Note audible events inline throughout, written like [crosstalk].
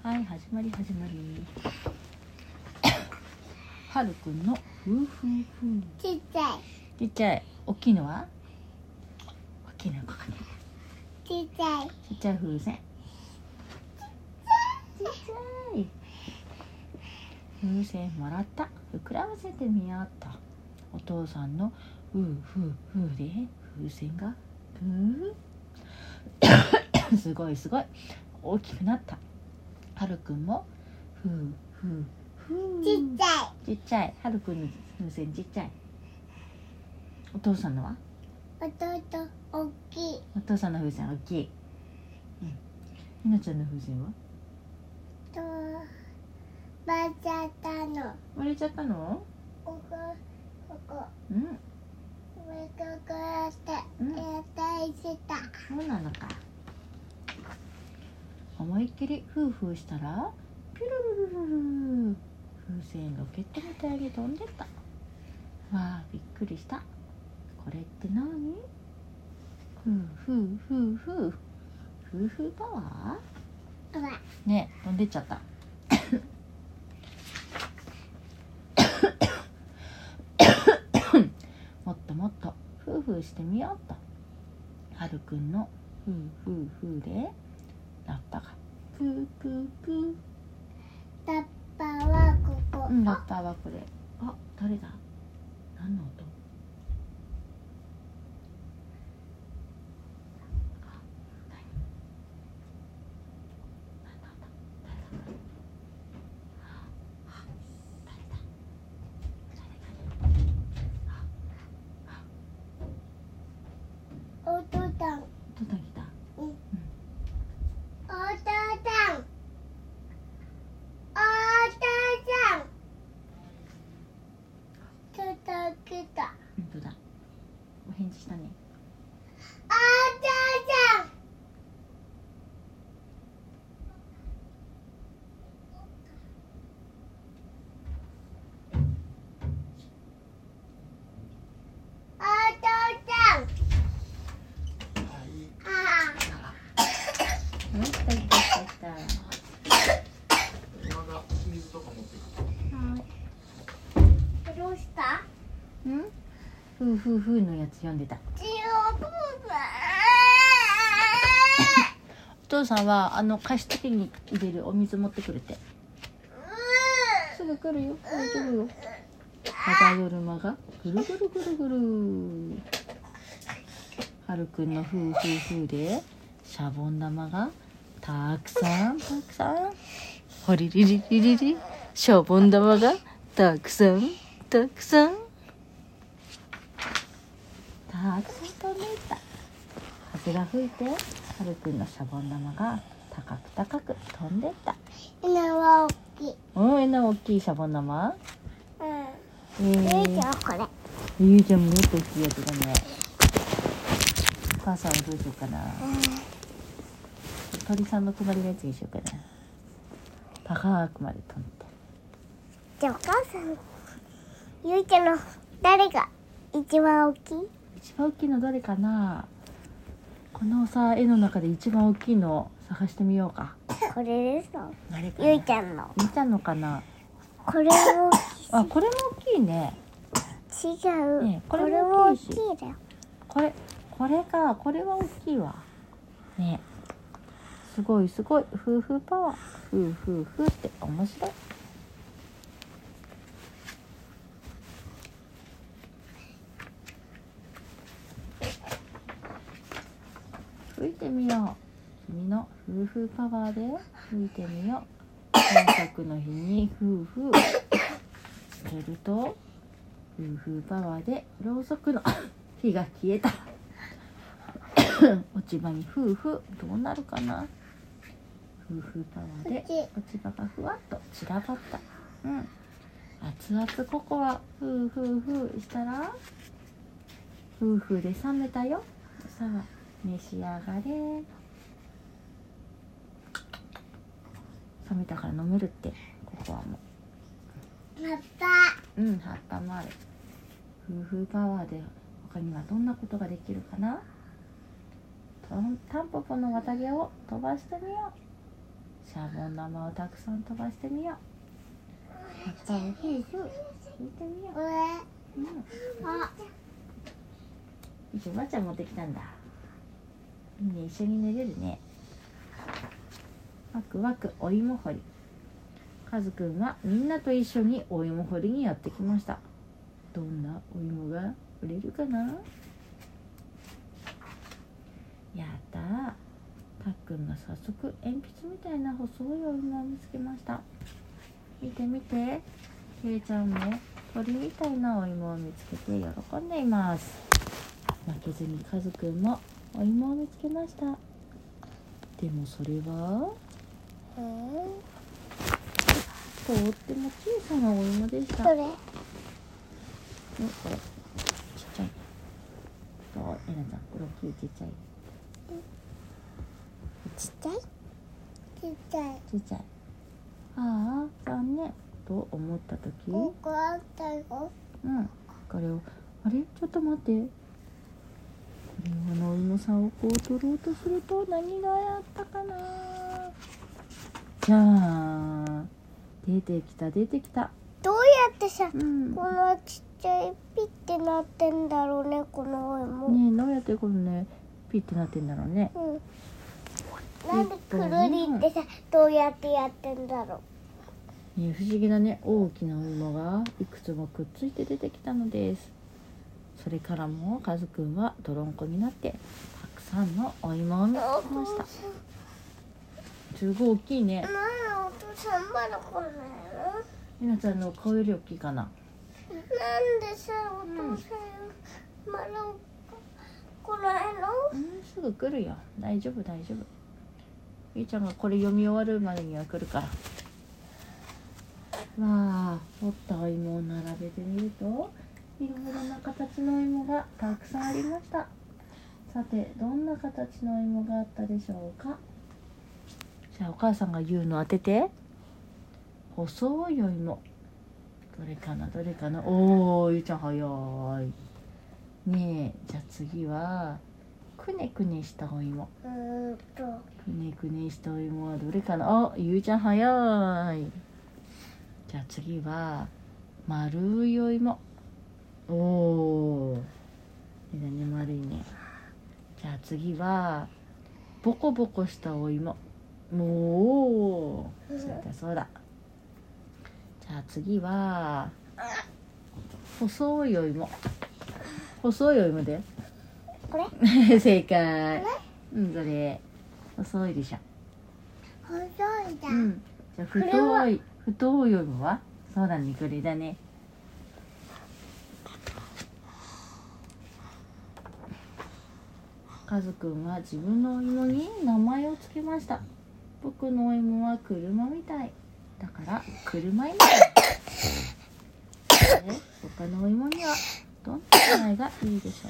はい始まり始まり。はるくんのふうふうふうちっちゃい。ちっちゃい。大きいのは？大きいのはここね。ちっちゃい。ちっちゃい風船。ちっちゃい。風船もらった。膨らませてみようっと。お父さんのふうふうふうで。風船がふう [coughs] すごいすごい。大きくなったはるくんも？ふうふうふう。ちっちゃちっちゃい。はるくんの風船ちっちゃい。お父さんのは？い弟大きい。お父さんの風船大きい。うん。ひなちゃんの風船は？とばあちゃったの。割れちゃったの？ここここ。うん。上ここやってうん。やったりした。そうなのか思いっきりフーフーしたらピュルルルルル風船ロケットみたいに飛んでった。わあびっくりした。これって何？フーフーフーフーフーフーパワー？ね飛んでっちゃった。[coughs] もっともっとフーフーしてみようと。はるくんのフーフーフーでラッパが。プープープー。ラッパはここ。うんラッパーはこれ。あ誰だ？何の音あ何何の音誰だこれあ誰だ誰だお父さん音だ来たお父さんお父さんちょっと来た本当だお返事したねお父さんお父さんあうん来た来た来た来たは今が水とか持ってくる。あどうしたいうんふうふうふうのやつ読んでた。お父さんはあの加湿器に入れるお水持ってくるって。すぐ来るよ。大丈夫よ。風車がぐるぐるぐるぐる。はるくんのふうふうふうでシャボン玉がたくさんたくさん。ほりりりりりりシャボン玉がたくさんたくさんたくさん飛んでいった風が吹いてはるくんのシャボン玉が高く高く飛んでった。今は大き。いうんえな大きいシャボン玉？うん。えゆいちー、ゃんこれ。ゆうちゃんももっと大きいやつだね。お母さんはどうしようかな。鳥さんの隣のやつにしようかな。高くまで飛んで。じゃあお母さんゆいちゃんの誰が一番大きい？一番大きいのどれかな？このさ絵の中で一番大きいの探してみようか。これですかな？ゆいちゃんの。ゆいちゃんのかな？これもあこれも大きいね。違う、ねここれれも大きいだよ。これこれか。これは大きいわ。ねすごいすごい。夫婦パワー。夫婦夫って面白い吹いてみよう。君の夫婦パワーで吹いてみよう。三角の日に夫婦入れると夫婦パワーでろうそくの火が消えた。落ち葉に夫婦どうなるかな？夫婦パワーで落ち葉がふわっと散らばった。うん。熱々ココアふうふうふうしたら？夫婦で冷めたよ。さあ。召し上がれ。冷めたから飲めるってココアも葉っぱ。うん葉っぱもある。夫婦パワーで他にはどんなことができるかな？とタンポポの綿毛を飛ばしてみよう。シャボン玉をたくさん飛ばしてみよう。葉っぱをふうふう見てみよう。うん。あ。一応ばあちゃん持ってきたんだね一緒に寝れるね。ワクワクお芋掘り。カズくんはみんなと一緒にお芋掘りにやってきました。どんなお芋が掘れるかな？やったたっくんが早速鉛筆みたいな細いお芋を見つけました。見て見て。けいちゃんも鳥みたいなお芋を見つけて喜んでいます。負けずにカズくんもお芋を見つけました。でもそれはうん。とっても小さなお芋でした。どれ？おこれ。ちっちゃい。えなちゃんこれ大きい？ちっちゃい？ちっちゃい？ちっちゃい。ちっちゃい。ああ残念。と思った時？ここあったよ。うん。これを。あれ？ちょっと待ってこのお芋さんをこう取ろうとすると何がやったかな。じゃあ出てきた出てきた。どうやってさうん。このちっちゃいピッてなってんだろうねこのお芋、ねえどうやってこのねピッてなってんだろうね。うん。なんでくるりってさどうやってやってんだろねえ不思議なね大きなお芋がいくつもくっついて出てきたのですそれからもカズくんは泥んこになってたくさんのお芋を見つうけました。すごい大きいね。なんでお父さんまだ来ないの？ひなちゃんの顔より大きいかな？なんでさお父さんまだ来ないの？うんすぐ来るよ。大丈夫大丈夫。ゆいちゃんがこれ読み終わるまでには来るから。わあ掘ったお芋を並べてみるといろいろな形のお芋がたくさんありました。さてどんな形のお芋があったでしょうか？じゃあお母さんが言うの当てて。細いお芋。どれかな？どれかな？おおゆいちゃん早い。ねえじゃあ次はくねくねしたお芋。うーんと。くねくねしたお芋はどれかな？あゆうちゃん早い。じゃあ次は丸いお芋おおいいだね丸いね。じゃあ次はボコボコしたお芋。おおそうだそうだ。じゃあ次は細いお芋。細いお芋で。これ？[laughs] 正解。うんそれ細いでしょ。細いだ、うん。じゃあ太い太いお芋は？そうだねこれだねカズくんは自分のお芋に名前を付けました。僕のお芋は車みたい。だから車芋だ。で他のお芋にはどんな名前がいいでしょ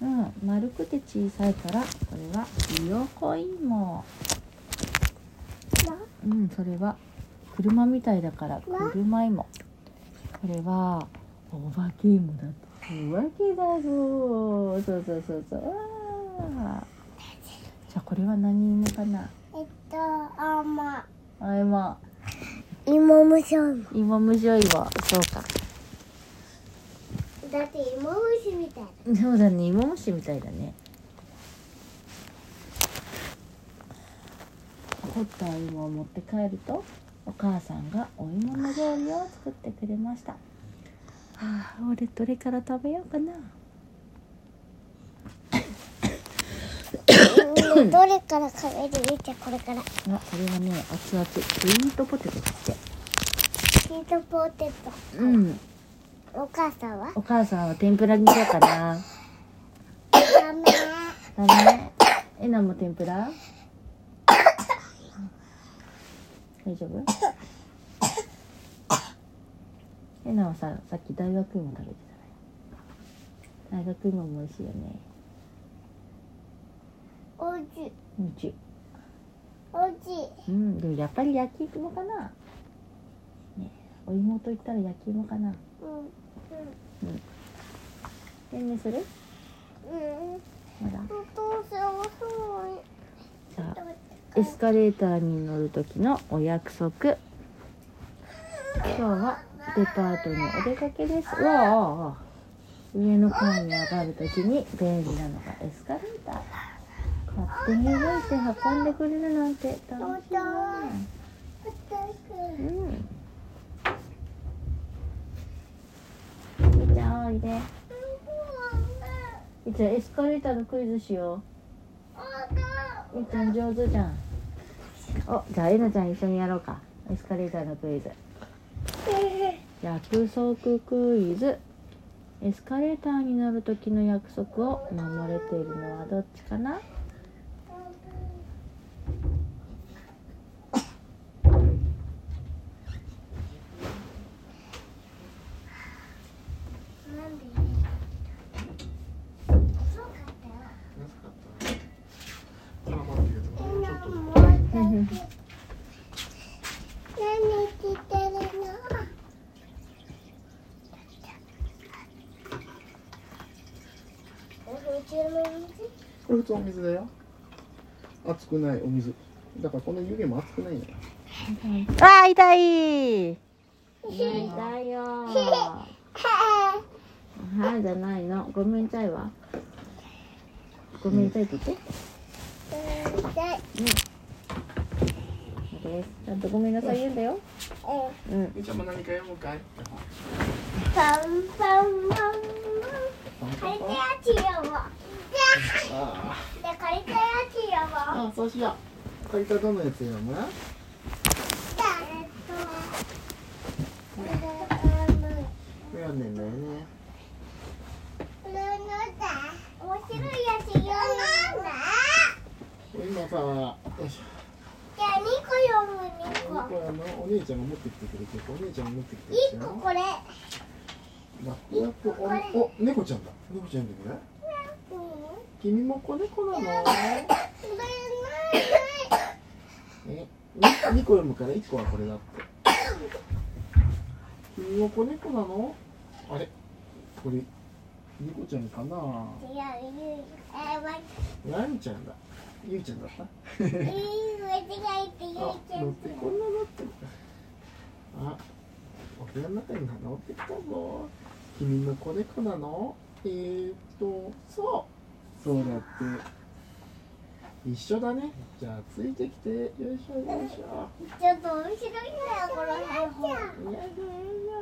う？うん、丸くて小さいからこれはひよこ芋うんそれは車みたいだから車芋。これはお化け芋だってお化けだぞ。そうそうそうそう。じゃあこれは何芋かな？えっとあま。ああ芋芋むしょ芋芋むじょ芋そうか。だって芋むしみたいだ。そうだね。芋虫みたいだね。掘ったお芋を持って帰るとお母さんがお芋の料理を作ってくれましたはあ俺どれから食べようかな。うんどれから食べる？じゃあこれから。あこれはね熱々。スイートポテトですって。チートポテト。うん。お母さんは？お母さんは天ぷらにしようかな。ダメ。ダメ。えなも天ぷら？大丈夫？えなはささっき大学芋食べてたね。大学芋も美味しいよね。おいしい。うんちおいしい。うんでもやっぱり焼き芋かな。ねお芋といったら焼き芋かな。うん天然する？うん。うんまだ。お父さん遅い。じゃあエスカレーターに乗る時のお約束。[laughs] 今日はデパートにお出かけです。うわあ上の階に上がる時に便利なのがエスカレーター。勝手に動いて運んでくれるなんて楽しいなうんみーちゃん。おいでみーちゃんエスカレーターのクイズしよう。みーちゃん。上手じゃんおじゃあえなちゃん一緒にやろうか。エスカレーターのクイズ [laughs] 約束クイズ。エスカレーターに乗る時の約束を守れているのはどっちかな [laughs] なんで遅かったよ安かったな。絡まってるけど、もうちょっと。もうだけ何着てるの宇宙の水これ普通お水だよ。熱くないお水。だからこの湯気も熱くないんだよ。[laughs] あー痛い。痛いよ。はいじゃないの。ごめんちゃいわ。ごめんちゃいって言って。そうですちゃんとごめんなさい言うんだよ。うん。みーちゃんも何か読むかい？パンパンパンパン。パンパン借りたやつよもうあで借りたやつよもうあ、あ、そうしよう。これ。からどのやつ読む？えっと読んでんだよね。面白いやつ読んだ今さ、よいしょ。じゃあ2個読む2個これ。あのお姉ちゃんが持ってきてくれ。て、お姉ちゃんが持ってきて1る個これ。ラップラップおお猫ちゃんだ。猫ちゃんだけど。君も子猫なの？え、二二個読むから一個はこれだって。君も子猫なの？あれ、これ猫ちゃんかな？いやいやえー、ま何ちゃんだ？ゆいちゃんだった？えー、間違えて言っあ、ちゃっ乗ってこんななってる。あ、お部屋の中に乗ってきたぞ。君の子猫なの？えーっと、そう。そうだって。一緒だね。じゃあついてきて、よいしょよいしょ。たちょっと面白いんだよこの絵本いやいやいや。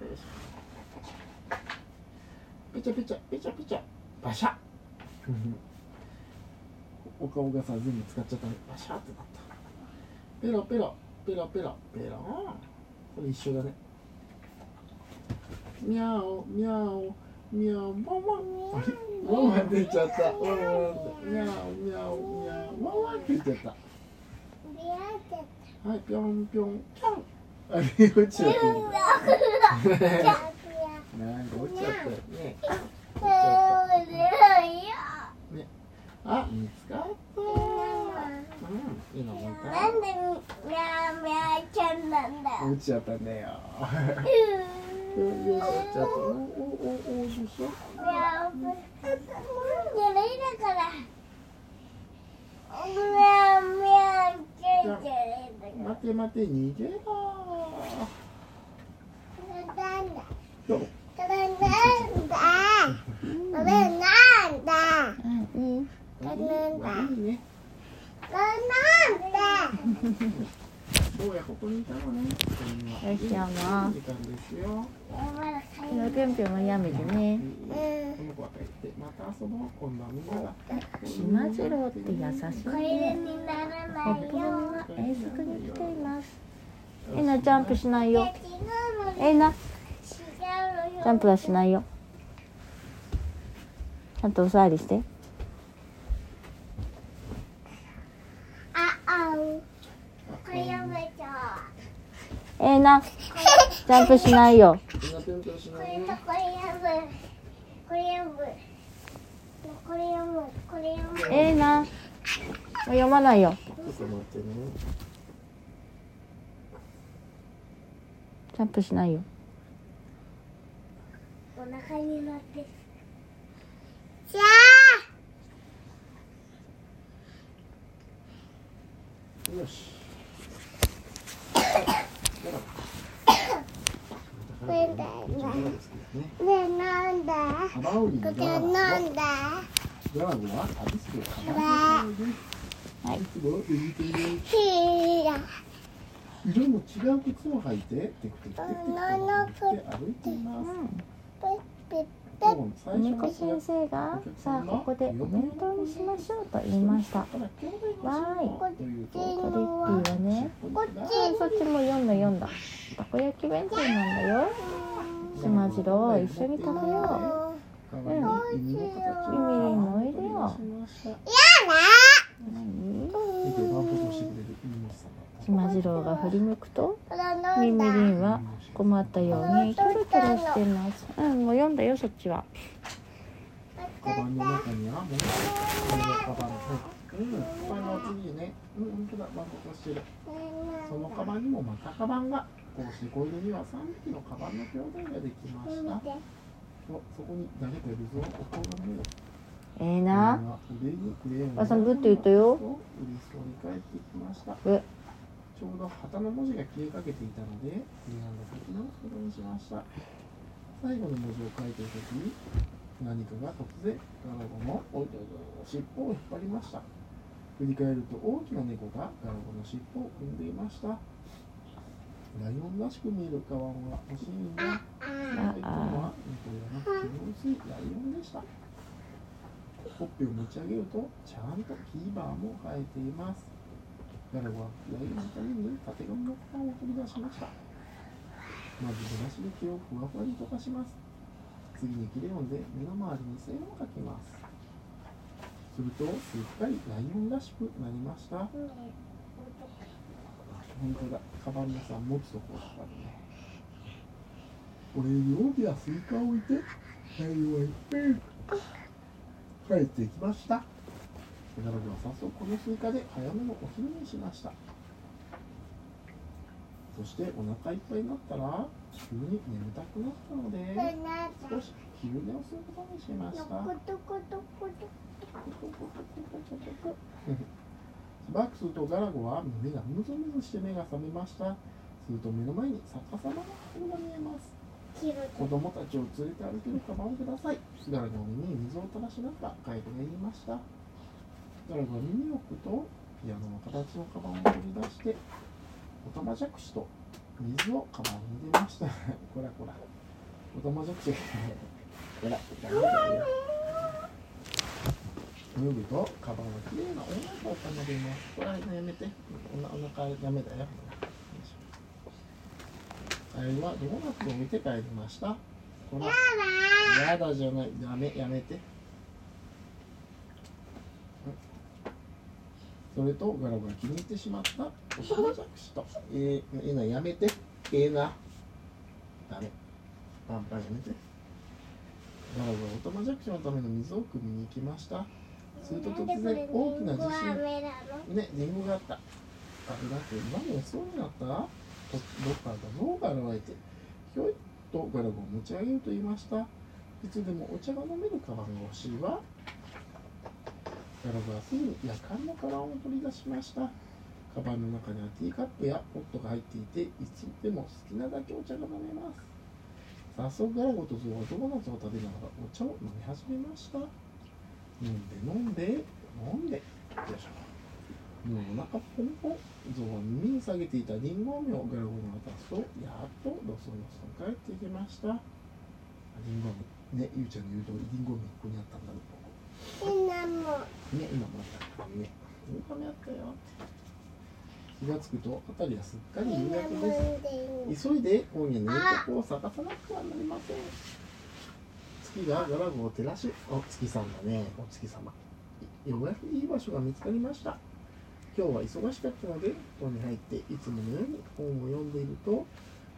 よいしょ。ぺちゃぺちゃぺちゃぺちゃ。バシャ。お顔がさ全部使っちゃったね。バシャってなった。ペロペロペロペロペロ。これ一緒だね。ミャオミャオミャオワンワン。あれワンワン出ちゃった。ワンワンって。ミャオミャオミャオワンワンって言っちゃった。はい、ぴょんぴょんぴょん。あれ落ちちゃった。なんか落ちちゃったよね。あ、見つかった。うん、落ちちゃったんだよ。うよいしょ、ちょっと、おおおお、よいしょ。ミャーミャーだから。ミャーミャーちゃん。じゃないん。だから待て待て、逃げろ。なん。だどう。これなん。だこれなん。だうん。いいなん。だいいね。これなん。だどうや、ここにいたのね。よしゃあもう時間ですよ。まだ帰このぴょん。ぴょん。もやめてねこの子は帰って、また遊ぼう。今。次郎って優しいこれねにならないップのよが遠足に来ていますえなジャンプしないよえなジャンプはしないよちゃん。とおさわりしてああうこれやめちゃえなジャンプしないよ。これとこれこれこれこれえなもう読まないよ。ちょっと待ってね。ジャンプしないよ。お腹になって。じゃあ。よしなんだ？こちらが好きですねえなんだ？これなんだ？ガラゴは旅するカバウリですはいいつも色の違う靴を履いてテクテクテクテクと歩いていますペッペッ初猫の先生がさあここでお弁当にしましょうと言いました。わーい。トリッピーはね。こっち。はいそっちも読んだ読んだ。たこ焼き弁当なんだよ。しまじろう一緒に食べよう。かわいい耳の形をゆみりん。もおいでよやだ何しまじろうが振り向くとみみりだんは困ったようにキョロキョロしてます。うんもう読んだよそっちは。カバンの中にはもうこれがカバンのうんこれの次ね。うん本当だバンプとしてるそのカバンにもまたカバンがこうしてこれには3匹のカバンの兄弟ができました。おそこに投げてるぞおこがめよええな。腕にクレヨンお母さんグッと言ったよ。嬉しそうに帰ってきました。えちょうど旗の文字が消えかけていたので選んだ先のことにしました。最後の文字を書いている時何かが突然ガラゴの尻尾を引っ張りました。振り返ると大きな猫がガラゴの尻尾を踏んでいました。ライオンらしく見えるカバンは欲しいんだあ今は猫ではなく毛の薄いライオンでした。ほっぺを持ち上げるとちゃんとキーバーも生えていますガラゴはライオンのために縦紙のパンを取り出しました。まずブラシで毛をふわふわに溶かします。次にクレヨンで目の周りに線を描きます。するとすっかりライオンらしくなりました。本当だ。カバンのさ持つところがあるね。これに大きなスイカを置いて太陽はいっぺん帰ってきました。彼女は早速このスイカで早めのお昼にしました。そしてお腹いっぱいになったら急に眠たくなったので少し昼寝をすることにしました。しばらくするとガラゴは目がムズムズして目が覚めましたすると目の前に逆さまの顔が見えます子供たちを連れて歩けるカバンをくださいガラゴの耳に水を垂らしながらガイドが言いましたガラゴは耳を置くとピアノの形のカバンを取り出しておたまじゃくしと水をカバンに入れました。[laughs] こらこら。おたまじゃくしがこらダメだよ泳ぐとカバンはきれいな女の子を奏でますこれはやめて。おなお腹ダメだよ。あれはドーナツを見て帰りました。こらやだじゃない。ダメやめてそれとガラが気に入ってしまったおたまじゃくしとえー、えー、なやめてええなダメパンパンやめてガラゴはおたまじゃくしのための水を汲みに行きましたすると突然大きな地震ね、リンゴがあった。あ、だって今もそうになったどどっからか象が現れて、ひょいっとガラゴを持ち上げると言いました。いつでもお茶が飲めるカバンが欲しいわ。ガラゴはすぐに夜間のカバンを取り出しました。カバンの中にはティーカップやポットが入っていて、いつでも好きなだけお茶が飲めます。早速ガラゴとゾウはドーナツを食べながらお茶を飲み始めました。飲んで飲んで飲んでよいしょもうお腹ポンポンゾウは耳に下げていたリンゴ飴をガラゴに渡すとやっとロソロソン帰ってきましたリンゴ飴ねゆうちゃんの言う通りリンゴ飴ここにあったんだろうね今もあったね。リンゴ飴あったよ。気がつくと辺りはすっかり夕焼けです急いで今夜寝るとこを探さなくてはなりません。月がガラゴを照らしお月さんだね。お月様。ようやくいい場所が見つかりました。今日は忙しかったので布団に入っていつものように本を読んでいると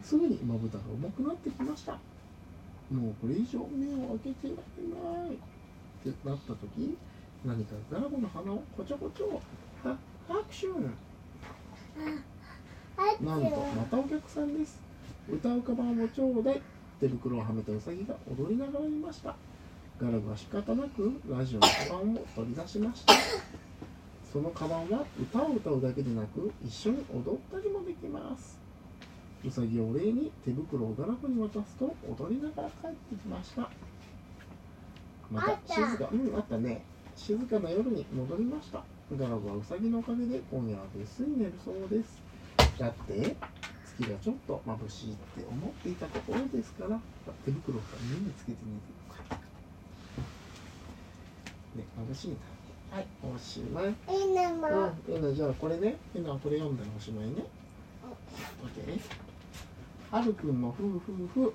すぐにまぶたが重くなってきました。もうこれ以上目を開けてられないってなった時何かガラゴの鼻をこちょこちょは拍手。なんとまたお客さんです。歌うカバンをちょうだい。手袋をはめたウサギが踊りながらいました。ガラゴは仕方なくラジオのカバンを取り出しました。そのカバンは歌を歌うだけでなく一緒に踊ったりもできます。うさぎをお礼に手袋をドラフに渡すと踊りながら帰ってきましたまた静かうんあったね。静かな夜に戻りました。ガラブはうさぎのおかげで今夜はぐっすり寝るそうです。だって月がちょっと眩しいって思っていたところですから手袋を耳につけて寝てる。からね眩しいんだはい。おしまい。いいなもうん、えなじゃあこれね、えなこれ読んだらおしまいね。オッケー。はるくんのふうふうふ。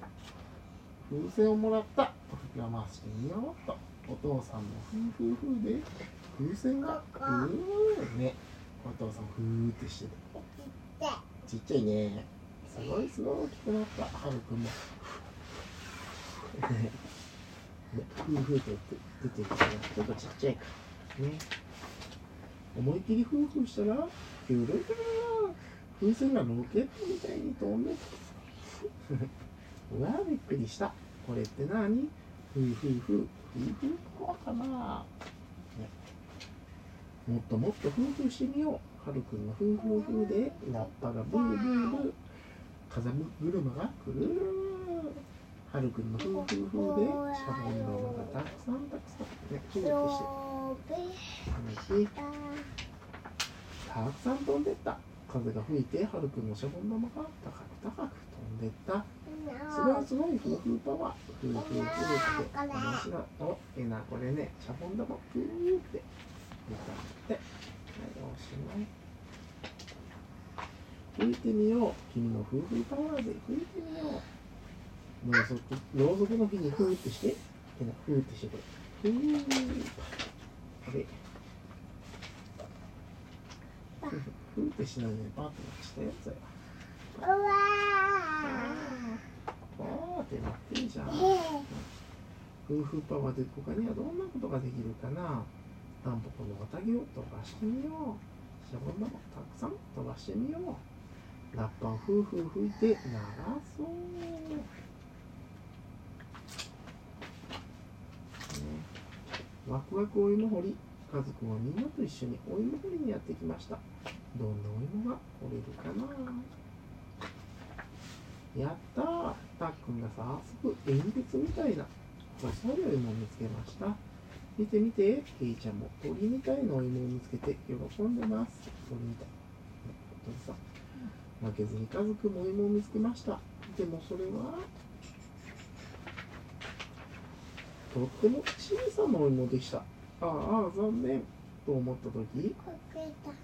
風船をもらった。膨らましてみようと。お父さんのふうふうふうで、風船がふーね。お父さんふーってして。ちっちゃいね。すごいすごい大きくなった。はるくんも。ね、ふうふうって出てるから、ちょっとちっちゃいから。ね。思いっきりフーフーしたらキュルルル風船がロケットみたいに飛んでうわびっくりした。これって何？フーフーフーフーフーコアかな、ね、もっともっとフーフーしてみよう。はるくんのフーフーフーでラッパがブーブーブー。風車がくる。るるはるくんのフーフーフーでシャボン玉がたくさんたくさん。ねキューして。楽しいたくさん飛んでった。風が吹いてはるくんのシャボン玉が高く高く飛んでったすごいすごいフーフーパワーフーフーフーって面白いおえなこれねシャボン玉フーって出たってはいおしまい吹いてみよう君のフーフーパワーで吹いてみようろうそくろうそくの火にフーってしてえなフーってしてこれフーあれふーってしないでパーってしたやつやうわパーってなってるじゃん。夫婦パワーで他にはどんなことができるかな。タンポポの綿毛を飛ばしてみよう。シャボン玉たくさん飛ばしてみよう。ラッパをふうふう吹いて鳴らそう、ね。ワクワクお芋掘り。家族はみんなと一緒にお芋掘りにやってきました。どんなお芋が掘れるかな。やったー。たっくんが早速鉛筆みたいな細いお芋を見つけました。見て見てケイちゃんも鳥みたいなお芋を見つけて喜んでます。鳥みたい。ね鳥さん負けずに家族もお芋を見つけました。でもそれはとっても小さなお芋でした。ああ残念。と思った時。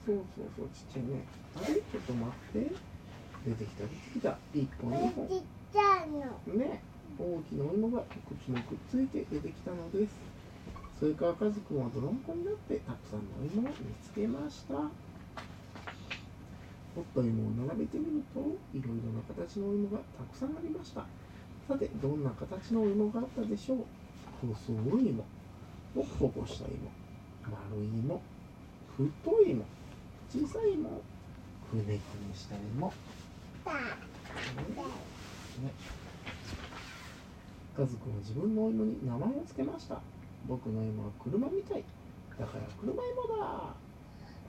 そうそうそうちっちゃいね。あれ？ちょっと待って出てきた。出てきた。1本。2本ちっちゃいのね。大きなお芋がいくつもくっついて出てきたのです。それから家族は泥んこになってたくさんのお芋を見つけました。掘った芋を並べてみるといろいろな形のお芋がたくさんありました。さてどんな形のお芋があったでしょう。細い芋ポコポコした芋丸い芋太い芋小さい芋くねくねした芋家族は自分のお芋に名前を付けました。僕の芋は車みたい。だから車芋だ。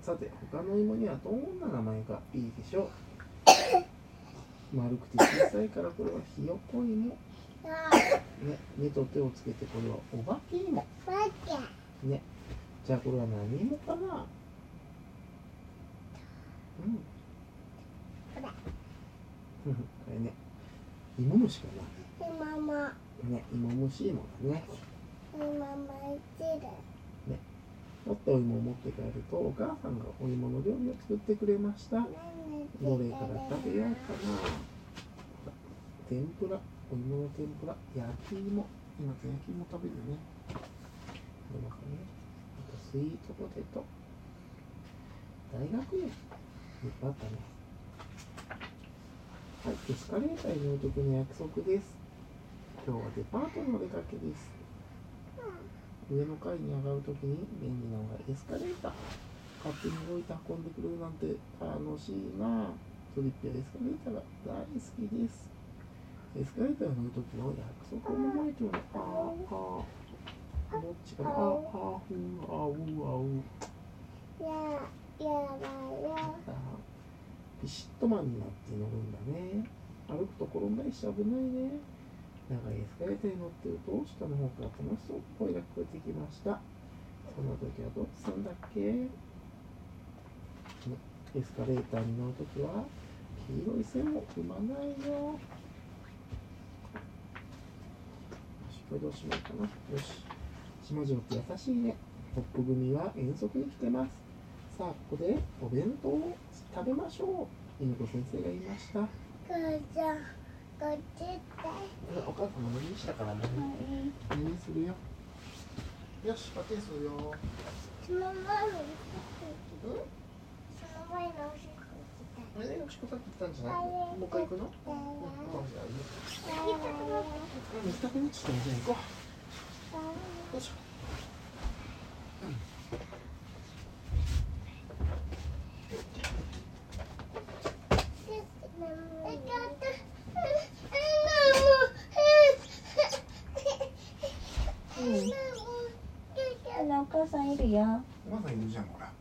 さて他の芋にはどんな名前がいいでしょう。丸くて小さいからこれはひよこ芋。ね目と手をつけてこれはお化け芋。ねじゃあこれは何芋かな。うん。ほらこれね。芋虫か今もなね芋虫芋だね。今も一る。もっとお芋を持って帰るとお母さんがお芋の料理を作ってくれました。どれから食べようかな天ぷら。お芋の天ぷら。焼き芋。今焼き芋食べるね。これなんかねあとスイートポテト。大学園いっぱいあったねはいエスカレーターに乗る時の約束です。今日はデパートのお出かけです。上の階に上がるときに便利なのがエスカレーター。勝手に動いて運んでくれるなんて楽しいな。トリップやエスカレーターが大好きです。エスカレーターに乗るときの約束を守れてる。のあーあー。どっちかな？あーあー。ふーあーうあうややだよピシッとマンになって乗るんだね。歩くと転んだりして危ないね。長いエスカレーターに乗ってると下の方から楽しそう声が聞こえてきました。そんな時はどうしたんだっけ？エスカレーターに乗るときは黄色い線を踏まないよ。よしこれどうしようかな。よし。島城って優しいね。ホップ組は遠足に来てます。さあここでお弁当を食べましょう。犬子先生が言いました。母ちゃんこっちお母さんも耳したからね。耳するよ。よしパテするよ。その前のうん？その前のおしっこあれおしっこさっき言ったんじゃない？もう一回行くの？うんもうじゃあいいようん水たくなっちゃったねじゃあ行こう。よい。しょあらお母さんいるよお母さんいるじゃんほら。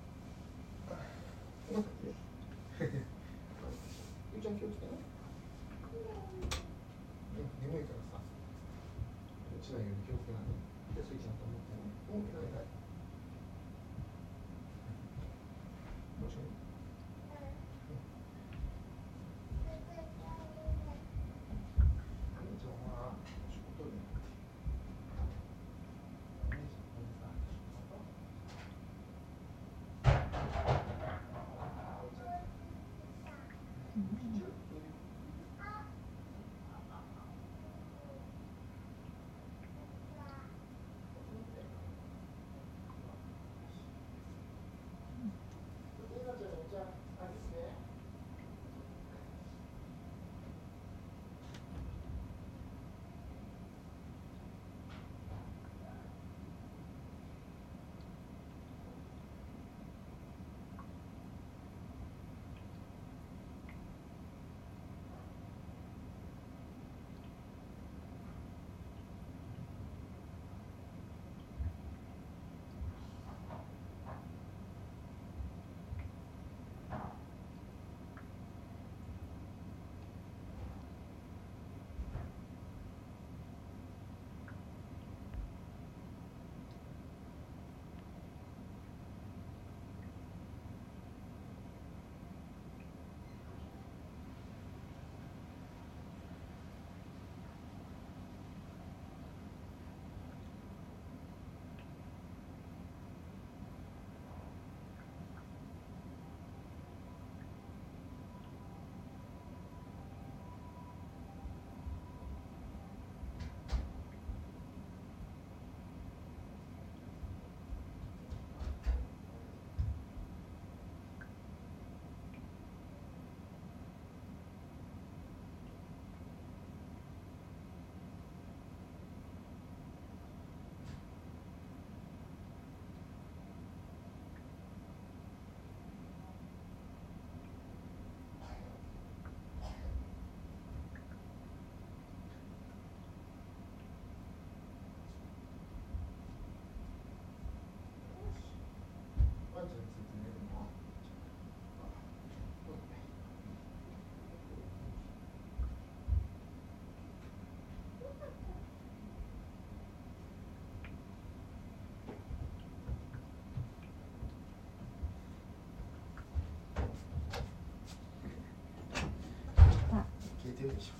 消えてるでしょ。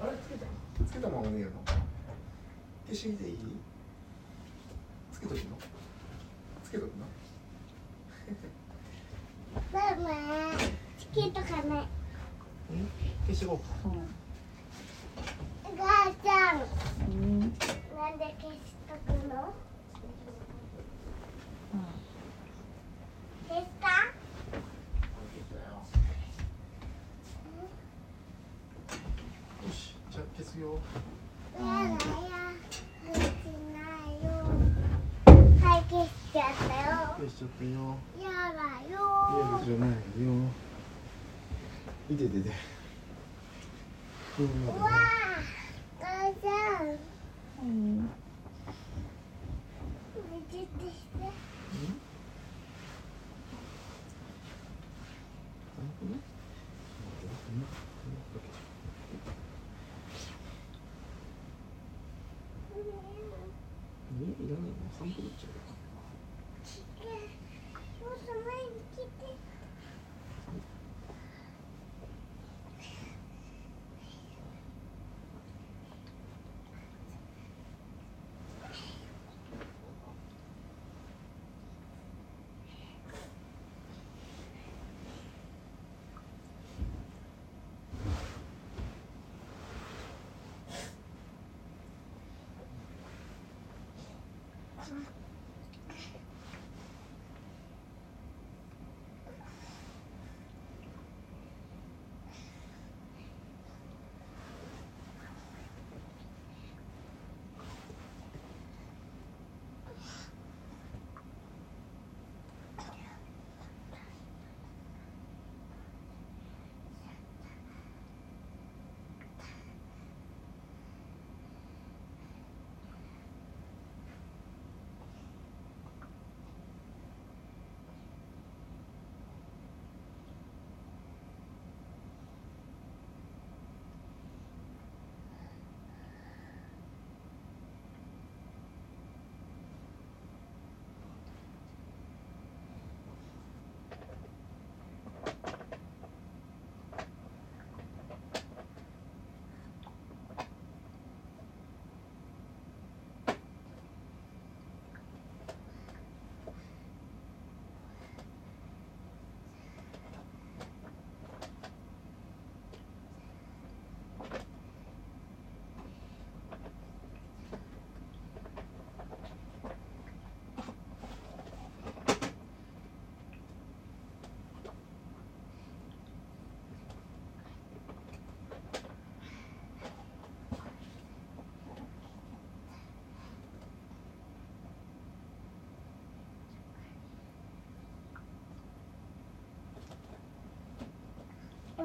あれ？つけた？つけたまま寝るの？消しでいい？つけとくの？つけとくの？ママつけとか消していこうか。母ちゃん。うん。なんで消しよ消しちゃったよ。やだよ。ルじゃないよ。いてててうん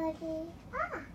終わりあ